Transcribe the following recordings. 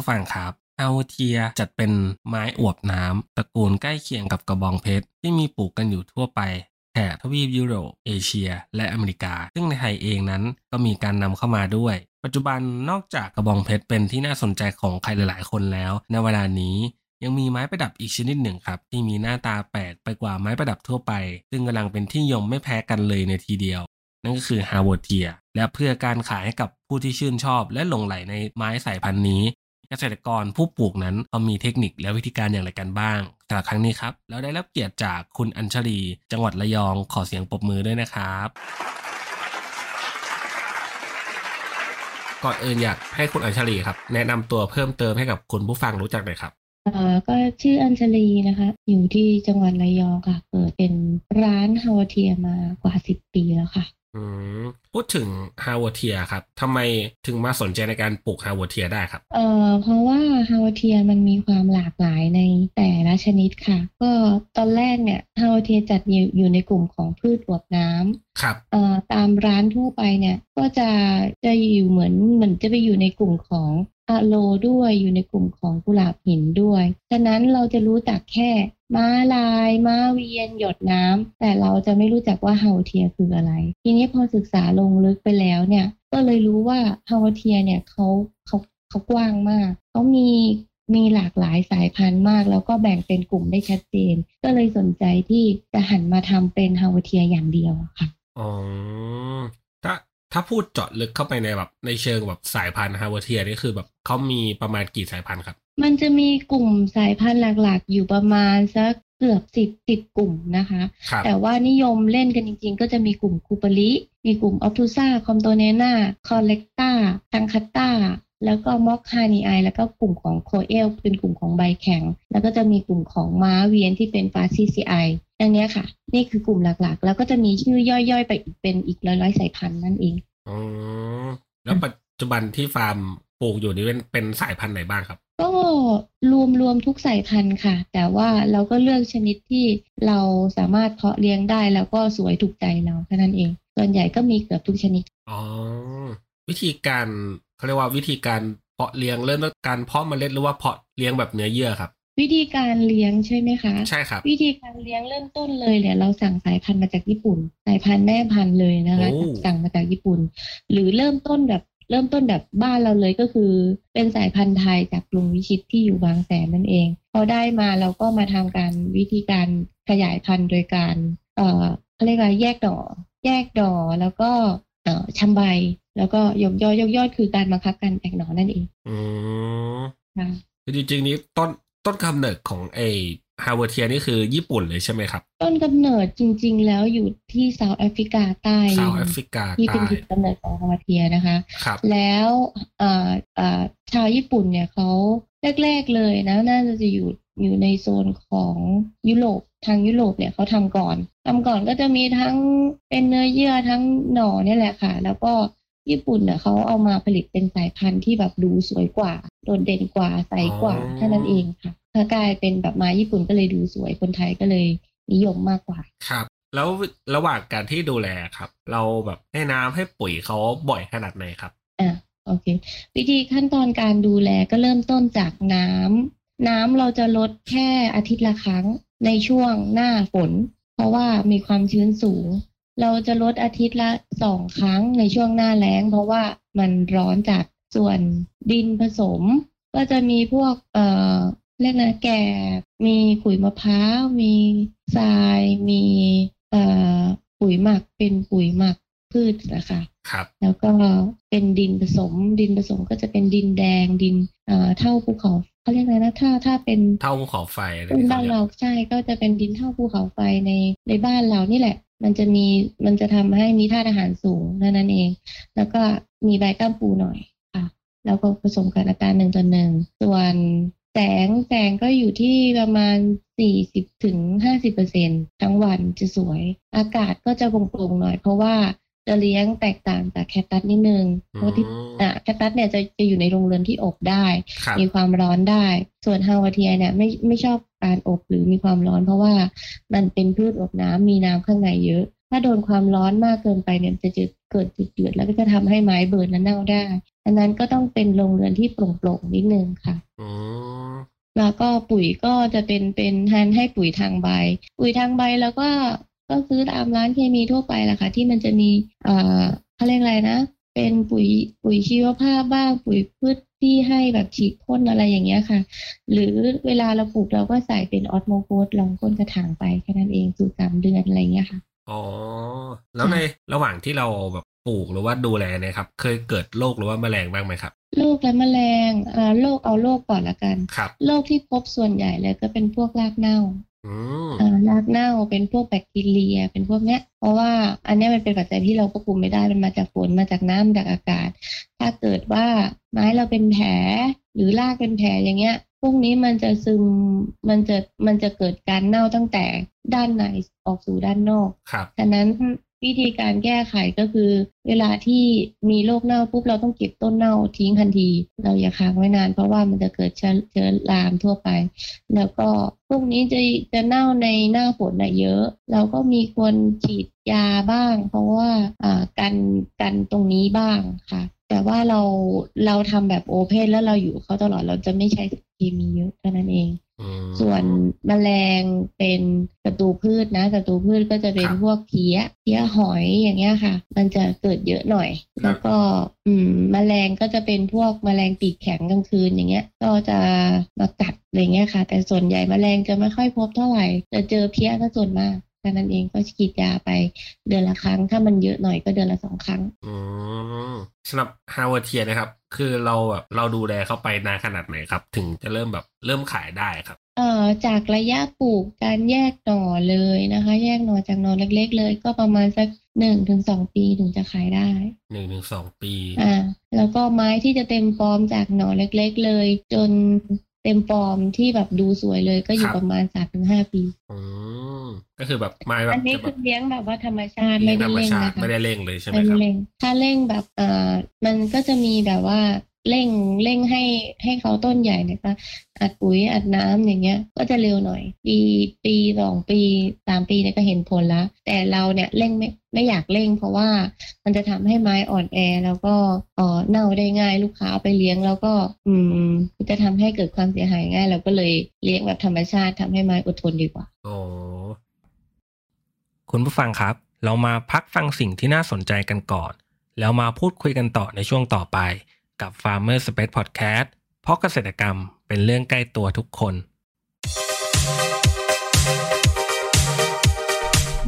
ผู้ฟังครับอัลเทียจัดเป็นไม้อวบน้ำตระกูลใกล้เคียงกับกระบองเพชร ที่มีปลูกกันอยู่ทั่วไปแถบทวีปยุโรป เอเชีย และอเมริกา ซึ่งในไทยเองนั้นก็มีการนำเข้ามาด้วย ปัจจุบันนอกจากกระบองเพชรเป็นที่น่าสนใจของใครหลายๆ คนแล้ว ในเวลานี้ยังมีไม้ประดับอีกชนิดหนึ่งครับ ที่มีหน้าตาแปลกไปกว่าไม้ประดับทั่วไป ซึ่งกำลังเป็นที่ยมไม่แพ้กันเลยในทีเดียว นั่นก็คือฮาวเทียและเพื่อการขายให้กับผู้ที่ชื่นชอบและหลงไหลในไม้สายพันธุ์นี้ เกษตรกรผู้ปลูกนั้นเขามีเทคนิคและวิธีการอย่างไรกันบ้างสำหรับครั้งนี้ครับเราได้รับเกียรติจากคุณอัญชลี จังหวัดระยองขอเสียงปรบมือด้วยนะครับ ก่อนอื่นอยากให้คุณอัญชลีครับ แนะนำตัวเพิ่มเติมให้กับคุณผู้ฟังรู้จักหน่อยครับเอ่อก็ชื่ออัญชลีนะคะ อยู่ที่จังหวัดระยองค่ะ เปิดเป็นร้านฮาวเทียมากว่าสิบปีแล้วค่ะ พูดถึงฮาวเทียครับทำไมถึงมาสนใจในการปลูกฮาวเทียได้ครับเอ่อเพราะว่าฮาวเทียมันมีความหลากหลายในแต่ละชนิดค่ะ ก็ตอนแรกเนี่ยฮาวเทียจัดอยู่อยู่ในกลุ่มของพืชอวบน้ำครับเอ่อตามร้านทั่วไปเนี่ยก็จะจะอยู่เหมือนเหมือนจะไปอยู่ในกลุ่มของ อะโลด้วยอยู่ในกลุ่มของกุหลาบหินด้วย ฉะนั้นเราจะรู้จักแค่ม้าลาย ม้าเวียน หยดน้ำแต่เราจะไม่รู้จักว่าฮาวเทียคืออะไร ทีนี้พอศึกษาลงลึกไปแล้วเนี่ย ก็เลยรู้ว่าฮาวเทียเนี่ยเขาเขาเขากว้างมากเขามีมีหลากหลายสายพันธุ์มาก แล้วก็แบ่งเป็นกลุ่มได้ชัดเจน ก็เลยสนใจที่จะหันมาทำเป็นฮาวเทียอย่างเดียวค่ะอ๋อ ถ้าถ้าพูดเจาะลึกเข้าไปในแบบในเชิงแบบสายพันธุ์ฮาวเทียนี่คือแบบเขามีประมาณกี่สายพันธุ์ครับ มันจะมีกลุ่มสายพันธุ์หลักๆ อยู่ประมาณสักเกือบสิบสิบกลุ่มนะคะครับแต่ว่านิยมเล่นกันจริงๆ ก็จะมีกลุ่มคูปริมีกลุ่มออฟทูซาคอมโตเนนาคอลเลกตาทังคัตตาแล้วก็ม็อกฮานีไอแล้วก็กลุ่มของโคเอลเป็นกลุ่มของใบแข็ง แล้วก็จะมีกลุ่มของม้าเวียนที่เป็นฟาซีซีไอ อันเนี้ยค่ะ นี่คือกลุ่มหลักๆ แล้วก็จะมีชื่อย่อยๆ ไปอีกเป็นอีกร้อยๆสายพันธุ์นั่นเองอ๋อแล้วปัจจุบันที่ฟาร์มปลูกอยู่นี่เป็นเป็นสายพันธุ์ไหนบ้างครับ ก็รวมรวมทุกสายพันธุ์ค่ะ แต่ว่าเราก็เลือกชนิดที่เราสามารถเพาะเลี้ยงได้แล้วก็สวยถูกใจเราแค่นั้นเอง ส่วนใหญ่ก็มีเกือบทุกชนิดอ๋อวิธีการเขาเรียกว่าวิธีการเพาะเลี้ยงเริ่มจากการเพาะเมล็ดหรือว่าเพาะเลี้ยงแบบเนื้อเยื่อครับ วิธีการเลี้ยงใช่ไหมคะ ใช่ครับ วิธีการเลี้ยงเริ่มต้นเลยเนี่ยเราสั่งสายพันธุ์มาจากญี่ปุ่น สายพันธุ์แม่พันธุ์เลยนะคะโอ้สั่งมาจากญี่ปุ่น หรือเริ่มต้นแบบเริ่มต้นแบบบ้านเราเลยก็คือ เป็นสายพันธุ์ไทยจากลุงวิชิตที่อยู่บางแสนนั่นเอง พอได้มาเราก็มาทำการวิธีการขยายพันธุ์โดยการ เอ่อเขาเรียกว่าแยกดอกแยกดอกแล้วก็เอ่อชำใบ แล้วก็ยกยอดยกยอดคือการบังคับการแตกหน่อนั่นเอง อืมค่ะคือจริงๆนี้ต้น ต้นกำเนิดของไอ haworthia นี่คือญี่ปุ่นเลยใช่ไหมครับ ต้นกำเนิดจริง ๆ แล้วอยู่ที่ South แอฟริกาใต้ South Africa ที่ใต้เป็นถิ่นกำเนิดของ haworthia นะคะครับแล้วเอ่อเอ่อชาวญี่ปุ่นเนี่ยเขาแรกๆเลยนะน่าจะอยู่อยู่ในโซนของยุโรปทางยุโรปเนี่ยเขาทำก่อนทำก่อนก็จะมีทั้งเป็นเนื้อเยื่อทั้งหน่อเนี่ยแหละค่ะ แล้วก็ญี่ปุ่นเนี่ยเขาเอามาผลิตเป็นสายพันธุ์ที่แบบดูสวยกว่า โดดเด่นกว่าใสกว่าอ๋อแค่นั้นเองค่ะถ้ากลายเป็นแบบไม้ญี่ปุ่นก็เลยดูสวยคนไทยก็เลยนิยมมากกว่า ครับ แล้วระหว่างการที่ดูแลครับ เราแบบให้น้ำให้ปุ๋ยเขาบ่อยขนาดไหนครับอะโอเค วิธีขั้นตอนการดูแลก็เริ่มต้นจากน้ำน้ำเราจะลดแค่อาทิตย์ละครั้งในช่วงหน้าฝน เพราะว่ามีความชื้นสูง เราจะลดอาทิตย์ละสองครั้งในช่วงหน้าแล้ง เพราะว่ามันร้อนจัด ส่วนดินผสมก็จะมีพวก เอ่อเรียกนะแกบมีขุยมะพร้าว มีทราย มีเอ่อปุ๋ยหมักเป็นปุ๋ยหมักพืชนะคะครับ แล้วก็เป็นดินผสม ดินผสมก็จะเป็นดินแดงดินเอ่อเท่าภูเขาเขาเรียกอะไรนะถ้าถ้าเป็นเท่าภูเขาไฟอะไรเป็นที่บ้านเรียเรากใช่ก็จะเป็นดินเท่าภูเขาไฟในในบ้านเรานี่แหละ มันจะมีมันจะทำให้มีธาตุอาหารสูงเท่านั้นเอง แล้วก็มีใบก้ามปูหน่อยค่ะ แล้วก็ผสมกันอัตราหนึ่งต่อหนึ่งส่วนแสงแสงก็อยู่ที่ประมาณ 40ถึง50เปอร์เซ็นทั้งวันจะสวย อากาศก็จะโปร่งๆหน่อย เพราะว่าจะเลี้ยงแตกต่างจากแคคตัสนิดนึงเพราะที่อืมอะแคคตัสเนี่ยจะจะอยู่ในโรงเรือนที่อบได้ครับมีความร้อนได้ ส่วนฮาวาเทียเนี่ยไม่ไม่ชอบการอบหรือมีความร้อน เพราะว่ามันเป็นพืชอบน้ำมีน้ำข้างในเยอะ ถ้าโดนความร้อนมากเกินไปเนี่ยจะจะเกิดจุดเดือดแล้วก็จะทำให้ไม้เบิร์นและเน่าได้ดังนั้นก็ต้องเป็นโรงเรือนที่โปร่งๆนิดนึงค่ะแล้วก็ปุ๋ยก็จะเป็นเป็นแทนให้ปุ๋ยทางใบ ปุ๋ยทางใบแล้วก็ก็ซื้อตามร้านเคมีทั่วไปแหละค่ะ ที่มันจะมีเอ่อเขาเรียกอะไรนะ เป็นปุ๋ยปุ๋ยชีวภาพบ้างปุ๋ยพืชที่ให้แบบฉีดพ่นอะไรอย่างเงี้ยค่ะ หรือเวลาเราปลูกเราก็ใส่เป็นออสโมโกสลองก้นกระถางไปแค่นั้นเองสู่สามเดือนอะไรเงี้ยค่ะ อ๋อ แล้วในระหว่างที่เราแบบปลูกหรือว่าดูแลเนี่ยครับ เคยเกิดโรคหรือว่าแมลงบ้างไหมครับโรคและแมลงอ่าโรคเอาโรคก่อนละกันครับโรคที่พบส่วนใหญ่เลยก็เป็นพวกรากเน่าอืมอ่ารากเน่าเป็นพวกแบคทีเรีย เป็นพวกเนี้ย เพราะว่าอันเนี้ยมันเป็นปัจจัยที่เราควบคุมไม่ได้มันมาจากฝนมาจากน้ำจากอากาศ ถ้าเกิดว่าไม้เราเป็นแผลหรือรากเป็นแผลอย่างเงี้ย พวกนี้มันจะซึมมันจะมันจะเกิดการเน่าตั้งแต่ด้านในออกสู่ด้านนอกครับฉะนั้น วิธีการแก้ไขก็คือ เวลาที่มีโรคเน่าปุ๊บเราต้องเก็บต้นเน่าทิ้งทันที เราอย่าค้างไว้นานเพราะว่ามันจะเกิดเชื้อรามทั่วไป แล้วก็พวกนี้จะจะเน่าในหน้าฝนน่ะเยอะ เราก็มีควรฉีดยาบ้าง เพราะว่าอ่ากันกันตรงนี้บ้างค่ะ แต่ว่าเราเราทำแบบโอเพนแล้วเราอยู่เขาตลอดเราจะไม่ใช้เคมีเยอะเท่านั้นเอง ส่วนแมลงเป็นศัตรูพืชนะศัตรูพืชก็จะเป็นครับพวกเพี้ยเพี้ยหอยอย่างเงี้ยค่ะ มันจะเกิดเยอะหน่อย แล้วก็อืมแมลงก็จะเป็นพวกแมลงปีกแข็งกลางคืนอย่างเงี้ย ก็จะมากัดอะไรเงี้ยค่ะ แต่ส่วนใหญ่แมลงจะไม่ค่อยพบเท่าไหร่จะเจอเพี้ยก็ส่วนมาก แค่นั้นเองก็ฉีดยาไปเดือนละครั้ง ถ้ามันเยอะหน่อยก็เดือนละสองครั้งอืมสำหรับฮาวเทียนะครับ คือเราแบบเราดูแลเข้าไปนานขนาดไหนครับ ถึงจะเริ่มแบบเริ่มขายได้ครับเอ่อจากระยะปลูกการแยกหน่อเลยนะคะ แยกหน่อจากหน่อเล็ก ๆ เลย ก็ประมาณสักหนึ่งถึงสองปีถึงจะขายได้หนึ่งถึงสองปีอ่าแล้วก็ไม้ที่จะเต็มฟอร์มจากหน่อเล็ก ๆ เลย จน เต็มฟอร์มที่แบบดูสวยเลยก็อยู่ครับประมาณสามถึงห้าปีอืมก็คือแบบไม้แบบอันนี้จะแบคืบอเลี้ยงแบบว่าธรรมชาติเลี้ไม่ยงธได้รรมเร่งชาตินะคะไม่ได้เร่งเลยใช่ไหมไม่คได้รับเร่งถ้าเร่งแบบอ่ามันก็จะมีแบบว่า เร่งเร่งให้ให้เขาต้นใหญ่นี่ยก็อัดปุ๋ยอัดน้ำอย่างเงี้ย ก็จะเร็วหน่อย ปีปีสองปีสามปีเนี่ยก็เห็นผลแล้ว แต่เราเนี่ยเร่งไม่ไม่อยากเร่ง เพราะว่ามันจะทำให้ไม้อ่อนแอแล้วก็อ่อเน่าได้ง่ายลูกค้าเอาไปเลี้ยงแล้วก็ อืม จะทำให้เกิดความเสียหายง่าย เราก็เลยเลี้ยงแบบธรรมชาติทำให้ไม้อดทนดีกว่าอ๋อคุณผู้ฟังครับ เรามาพักฟังสิ่งที่น่าสนใจกันก่อน แล้วมาพูดคุยกันต่อในช่วงต่อไป กับ Farmer Space Podcast เพราะเกษตรกรรมเป็นเรื่องใกล้ตัวทุกคน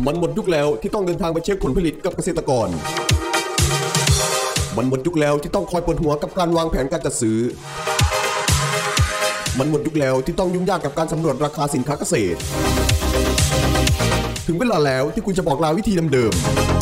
มันหมดยุคแล้วที่ต้องเดินทางไปเช็คผลผลิตกับเกษตรกร มันหมดยุคแล้วที่ต้องคอยปวดหัวกับการวางแผนการจัดซื้อ มันหมดยุคแล้วที่ต้องยุ่งยากกับการสำรวจราคาสินค้าเกษตร ถึงเวลาแล้วที่คุณจะบอกลาวิธีเดิมๆ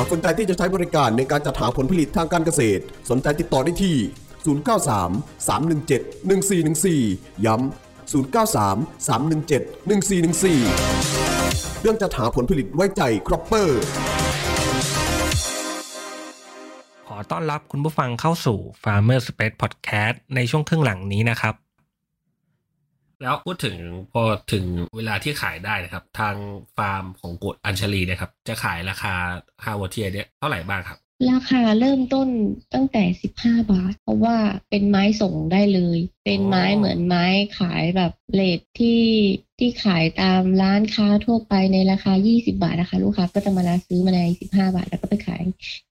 ากสนใจที่จะใช้บริการในการจัดหาผลผลิตทางการเกษตร สนใจติดต่อได้ที่ 093 317 1414 ย้ำ 093 317 1414 เรื่องจัดหาผลผลิตไว้ใจครอปเปอร์ ขอต้อนรับคุณผู้ฟังเข้าสู่ Farmer Space Podcast ในช่วงครึ่งหลังนี้นะครับ แล้วพูดถึงพอถึงเวลาที่ขายได้นะครับ ทางฟาร์มของคุณอัญชลีนะครับ จะขายราคา haworthia เนี่ยเท่าไหร่บ้างครับ ราคาเริ่มต้นตั้งแต่ 15 บาท เพราะว่าเป็นไม้ส่งได้เลย เป็นไม้อ๋อเหมือนไม้ขายแบบ rate ที่ที่ขายตามร้านค้าทั่วไปในราคา 20 บาทนะคะ ลูกค้าก็จะมาลาซื้อมาใน 15 บาท แล้วก็ไปขาย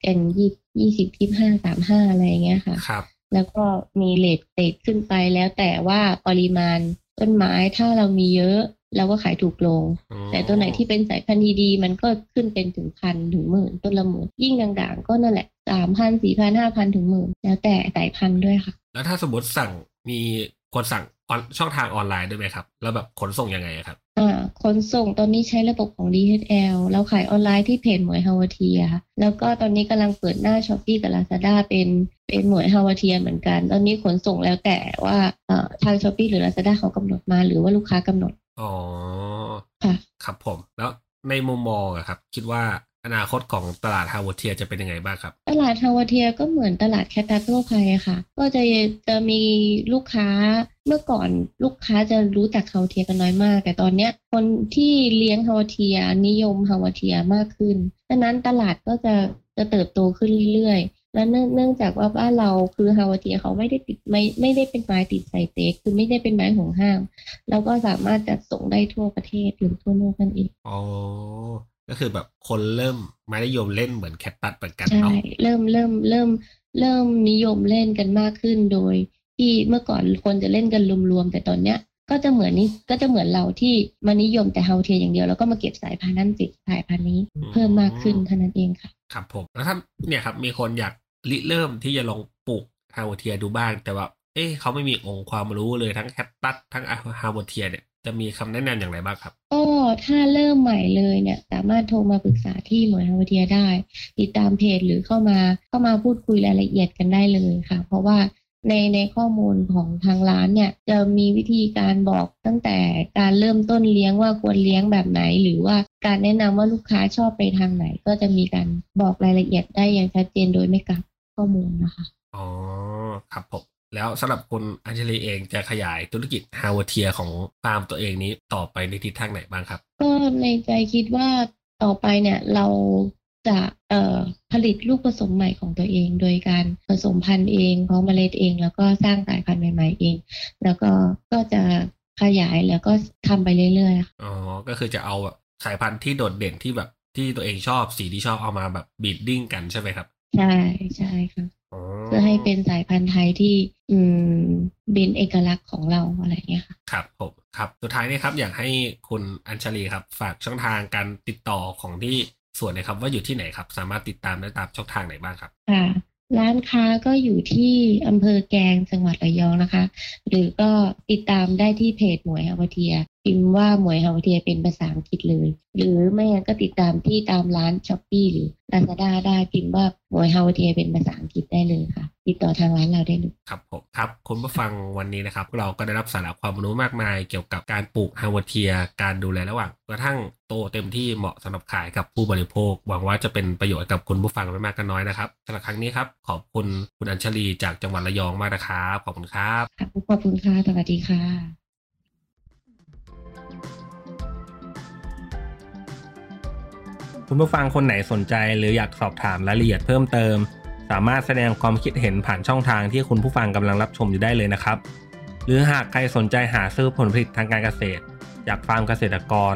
กันยี่20 25 35อะไรอย่างเงี้ยค่ะครับแล้วก็มี rate rate ขึ้นไปแล้วแต่ว่าปริมาณ ต้นไม้ถ้าเรามีเยอะเราก็ขายถูกลง แต่ตัวไหนที่เป็นสายพันธุ์ดีๆมันก็ขึ้นเป็นถึงพันถึงหมื่นต้นละหมื่นยิ่งด่างๆก็นั่นแหละสามพันสี่พันห้าพันถึงหมื่นแล้วแต่สายพันธุ์ด้วยค่ะ แล้วถ้าสมมติสั่งมีคนสั่งออนช่องทางออนไลน์ด้วยไหมครับ แล้วแบบขนส่งยังไงอะครับอ่า ขนส่งตอนนี้ใช้ระบบของ DHL เราขายออนไลน์ที่เพจหมวยฮาวาเทียค่ะแล้วก็ตอนนี้กำลังเปิดหน้า Shopee กับ Lazada เป็นเป็นหมวยฮาวาเทียเหมือนกัน ตอนนี้ขนส่งแล้วแต่ว่าเอ่อทาง Shopee หรือ Lazada เขากำหนดมาหรือว่าลูกค้ากำหนด อ๋อ ค่ะ ครับผม แล้วในมุมมองอะครับ คิดว่าอนาคตของตลาดฮาวเทียจะเป็นยังไงบ้างครับ ตลาดฮาวาเทียก็เหมือนตลาดแคคตัสทั่วไปอะค่ะ ก็จะจะมีลูกค้า เมื่อก่อนลูกค้าจะรู้จักฮาวาเทียกันน้อยมาก แต่ตอนเนี้ยคนที่เลี้ยงฮาวาเทียนิยมฮาวาเทียมากขึ้นดังนั้นตลาดก็จะจะเติบโตขึ้นเรื่อยๆ และเนื่องเนื่องจากว่าบ้านเราคือฮาวาเทียเขาไม่ได้ติดไม่ไม่ได้เป็นไม้ติดไซเตคคือไม่ได้เป็นไม้ห่วงห้ามแล้วก็สามารถจัดส่งได้ทั่วประเทศหรือทั่วโลกนั่นเองอ๋อก็คือแบบคนเริ่มมานิยมเล่นเหมือนแคทตัสเหมือนกันใช่เนาะเริ่มเริ่มเริ่มเริ่มนิยมเล่นกันมากขึ้นโดย ที่เมื่อก่อนคนจะเล่นกันรวมๆแต่ตอนเนี้ย ก็จะเหมือนนี่ก็จะเหมือนเราที่มานิยมแต่ฮาวเทียอย่างเดียวแล้วก็มาเก็บสายพันธุ์นั้นติดสายพันธุ์นี้เพิ่มมากขึ้นเท่านั้นเองค่ะ ครับผมแล้วถ้าเนี่ยครับมีคนอยากริเริ่มที่จะลองปลูกฮาวเทียดูบ้าง แต่ว่า เอ๊ะเขาไม่มีองค์ความรู้เลยทั้งแคคตัสทั้งฮาวเทียเนี่ยจะมีคำแนะนำอย่างไรบ้างครับก็ถ้าเริ่มใหม่เลยเนี่ยสามารถโทรมาปรึกษาที่หมวยฮาวเทียได้ ติดตามเพจหรือเข้ามาเข้ามาพูดคุยรายละเอียดกันได้เลยค่ะ เพราะว่า ในในข้อมูลของทางร้านเนี่ยจะมีวิธีการบอกตั้งแต่การเริ่มต้นเลี้ยงว่าควรเลี้ยงแบบไหน หรือว่าการแนะนำว่าลูกค้าชอบไปทางไหน ก็จะมีการบอกรายละเอียดได้อย่างชัดเจนโดยไม่กลับข้อมูลนะคะอ๋อครับผมแล้วสำหรับคุณอัญชลีเองจะขยายธุรกิจฮาวเทียของฟาร์มตัวเองนี้ต่อไปในทิศทางไหนบ้างครับ ก็ในใจคิดว่าต่อไปเนี่ยเรา จะเอ่อผลิตลูกผสมใหม่ของตัวเอง โดยการผสมพันธุ์เองเพาะเมล็ดเอง แล้วก็สร้างสายพันธุ์ใหม่ๆเอง แล้วก็ก็จะขยายแล้วก็ทำไปเรื่อยๆค่ะอ๋อก็คือจะเอาแบบสายพันธุ์ที่โดดเด่นที่แบบที่ตัวเองชอบสีที่ชอบเอามาแบบบีดดิ้งกันใช่ไหมครับ ใช่ใช่ค่ะอ๋อเพื่อให้เป็นสายพันธุ์ไทยที่ อืมเป็นเอกลักษณ์ของเราอะไรอย่างเงี้ยค่ะครับผมครับ สุดท้ายนี้ครับ อยากให้คุณอัญชลีครับ ฝากช่องทางการติดต่อของที่ ส่วนนะครับ ว่าอยู่ที่ไหนครับ สามารถติดตามได้ตามช่องทางไหนบ้างครับค่ะร้านค้าก็อยู่ที่อำเภอแกลงจังหวัดระยองนะคะ หรือก็ติดตามได้ที่เพจหมวยฮาวาเทีย พิมพ์ว่าหมวยฮาวาเทียเป็นภาษาอังกฤษเลย หรือไม่งั้นก็ติดตามที่ตามร้าน Shopee หรือ Lazada ได้พิมพ์ว่าหมวยฮาวาเทียเป็นภาษาอังกฤษได้เลยค่ะ ติดต่อทางร้านเราได้เลยครับผมครับคุณผู้ฟังวันนี้นะครับ เราก็ได้รับสาระความรู้มากมายเกี่ยวกับการปลูกฮาวเทีย การดูแลระหว่างกระทั่ง โตเต็มที่เหมาะสำหรับขายกับผู้บริโภค หวังว่าจะเป็นประโยชน์กับคุณผู้ฟังไม่มากก็น้อยนะครับสำหรับครั้งนี้ครับ ขอบคุณคุณอัญชลีจากจังหวัดระยองมากนะครับขอบคุณครับค่ะขอบคุณค่ะสวัสดีค่ะ คุณผู้ฟังคนไหนสนใจหรืออยากสอบถามรายละเอียดเพิ่มเติม สามารถแสดงความคิดเห็นผ่านช่องทางที่คุณผู้ฟังกำลังรับชมอยู่ได้เลยนะครับ หรือหากใครสนใจหาซื้อผลผลิตทางการเกษตร จากฟาร์มเกษตรกร